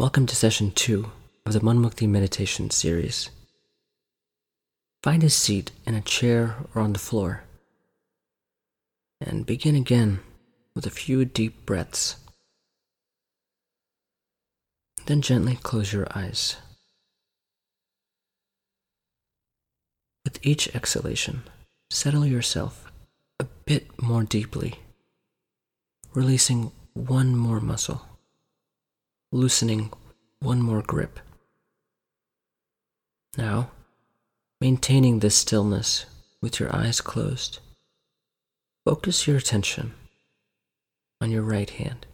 Welcome to session two of the Manmukti meditation series. Find a seat in a chair or on the floor and begin again with a few deep breaths. Then gently close your eyes. With each exhalation, settle yourself a bit more deeply, releasing one more muscle loosening one more grip. Now, maintaining this stillness with your eyes closed, focus your attention on your right hand.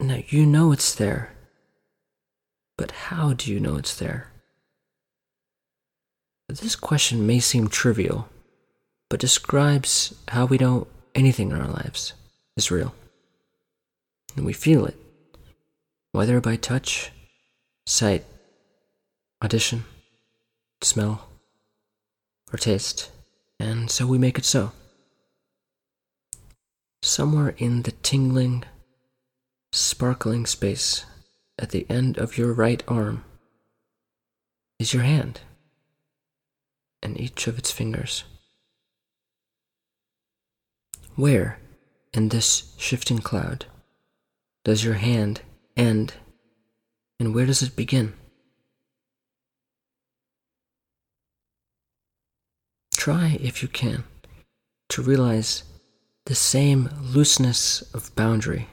Now, you know it's there, but how do you know it's there? This question may seem trivial, but describes how we know anything in our lives is real and we feel it, whether by touch, sight, audition, smell, or taste, and so we make it so. Somewhere in the tingling, sparkling space at the end of your right arm is your hand and each of its fingers. Where in this shifting cloud does your hand end? And where does it begin? Try, if you can, to realize the same looseness of boundary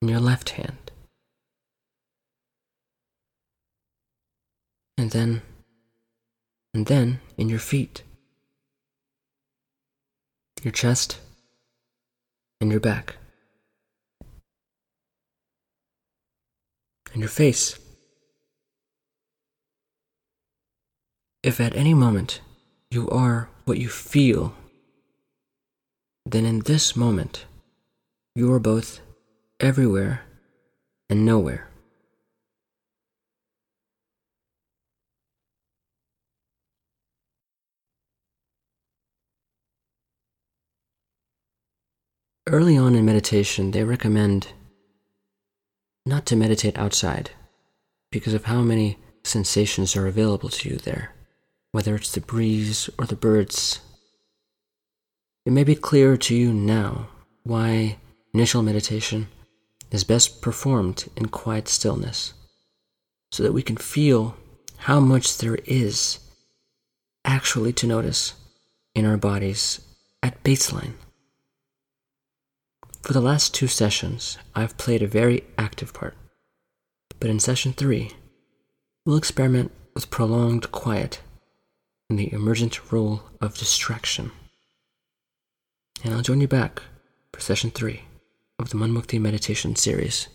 in your left hand. And then, and then in your feet, your chest, and your back. And your face. If at any moment you are what you feel, then in this moment you are both everywhere and nowhere. Early on in meditation, they recommend not to meditate outside because of how many sensations are available to you there, whether it's the breeze or the birds. It may be clearer to you now why initial meditation is best performed in quiet stillness, so that we can feel how much there is actually to notice in our bodies at baseline. For the last two sessions, I've played a very active part. But in session three, we'll experiment with prolonged quiet and the emergent role of distraction. And I'll join you back for session three of the Manmukti meditation series.